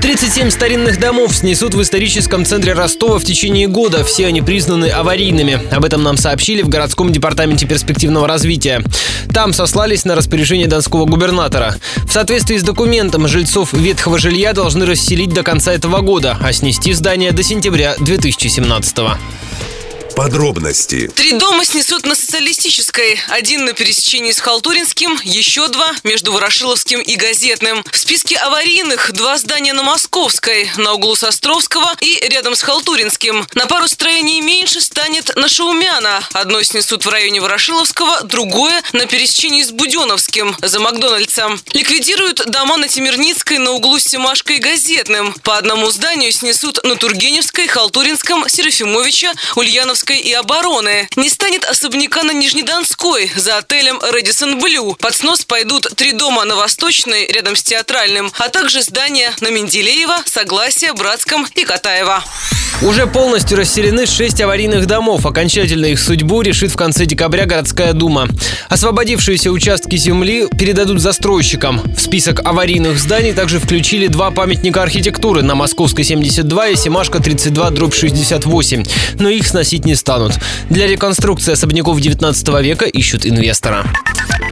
37 старинных домов снесут в историческом центре Ростова в течение года. Все они признаны аварийными. Об этом нам сообщили в городском департаменте перспективного развития. Там сослались на распоряжение донского губернатора. В соответствии с документом жильцов ветхого жилья должны расселить до конца этого года, а снести здание до сентября 2017 года. Подробности. Три дома снесут на Социалистической. Один на пересечении с Халтуринским, еще два между Ворошиловским и Газетным. В списке аварийных два здания на Московской, на углу Состровского и рядом с Халтуринским. На пару строений меньше станет на Шаумяна. Одно снесут в районе Ворошиловского, другое на пересечении с Буденовским, за Макдональдсом. Ликвидируют дома на Темирницкой на углу с Семашкой и Газетным. По одному зданию снесут на Тургеневской, Халтуринском, Серафимовича, Ульяновском Кировской и обороны. Не станет особняка на Нижнедонской за отелем «Рэдисон Блю». Под снос пойдут три дома на Восточной, рядом с Театральным, а также здания на Менделеева, Согласия, Братском и Катаева. Уже полностью расселены шесть аварийных домов. Окончательно их судьбу решит в конце декабря городская дума. Освободившиеся участки земли передадут застройщикам. В список аварийных зданий также включили два памятника архитектуры на Московской 72 и Семашко 32 дробь 68. Но их сносить не станут. Для реконструкции особняков 19 века ищут инвестора.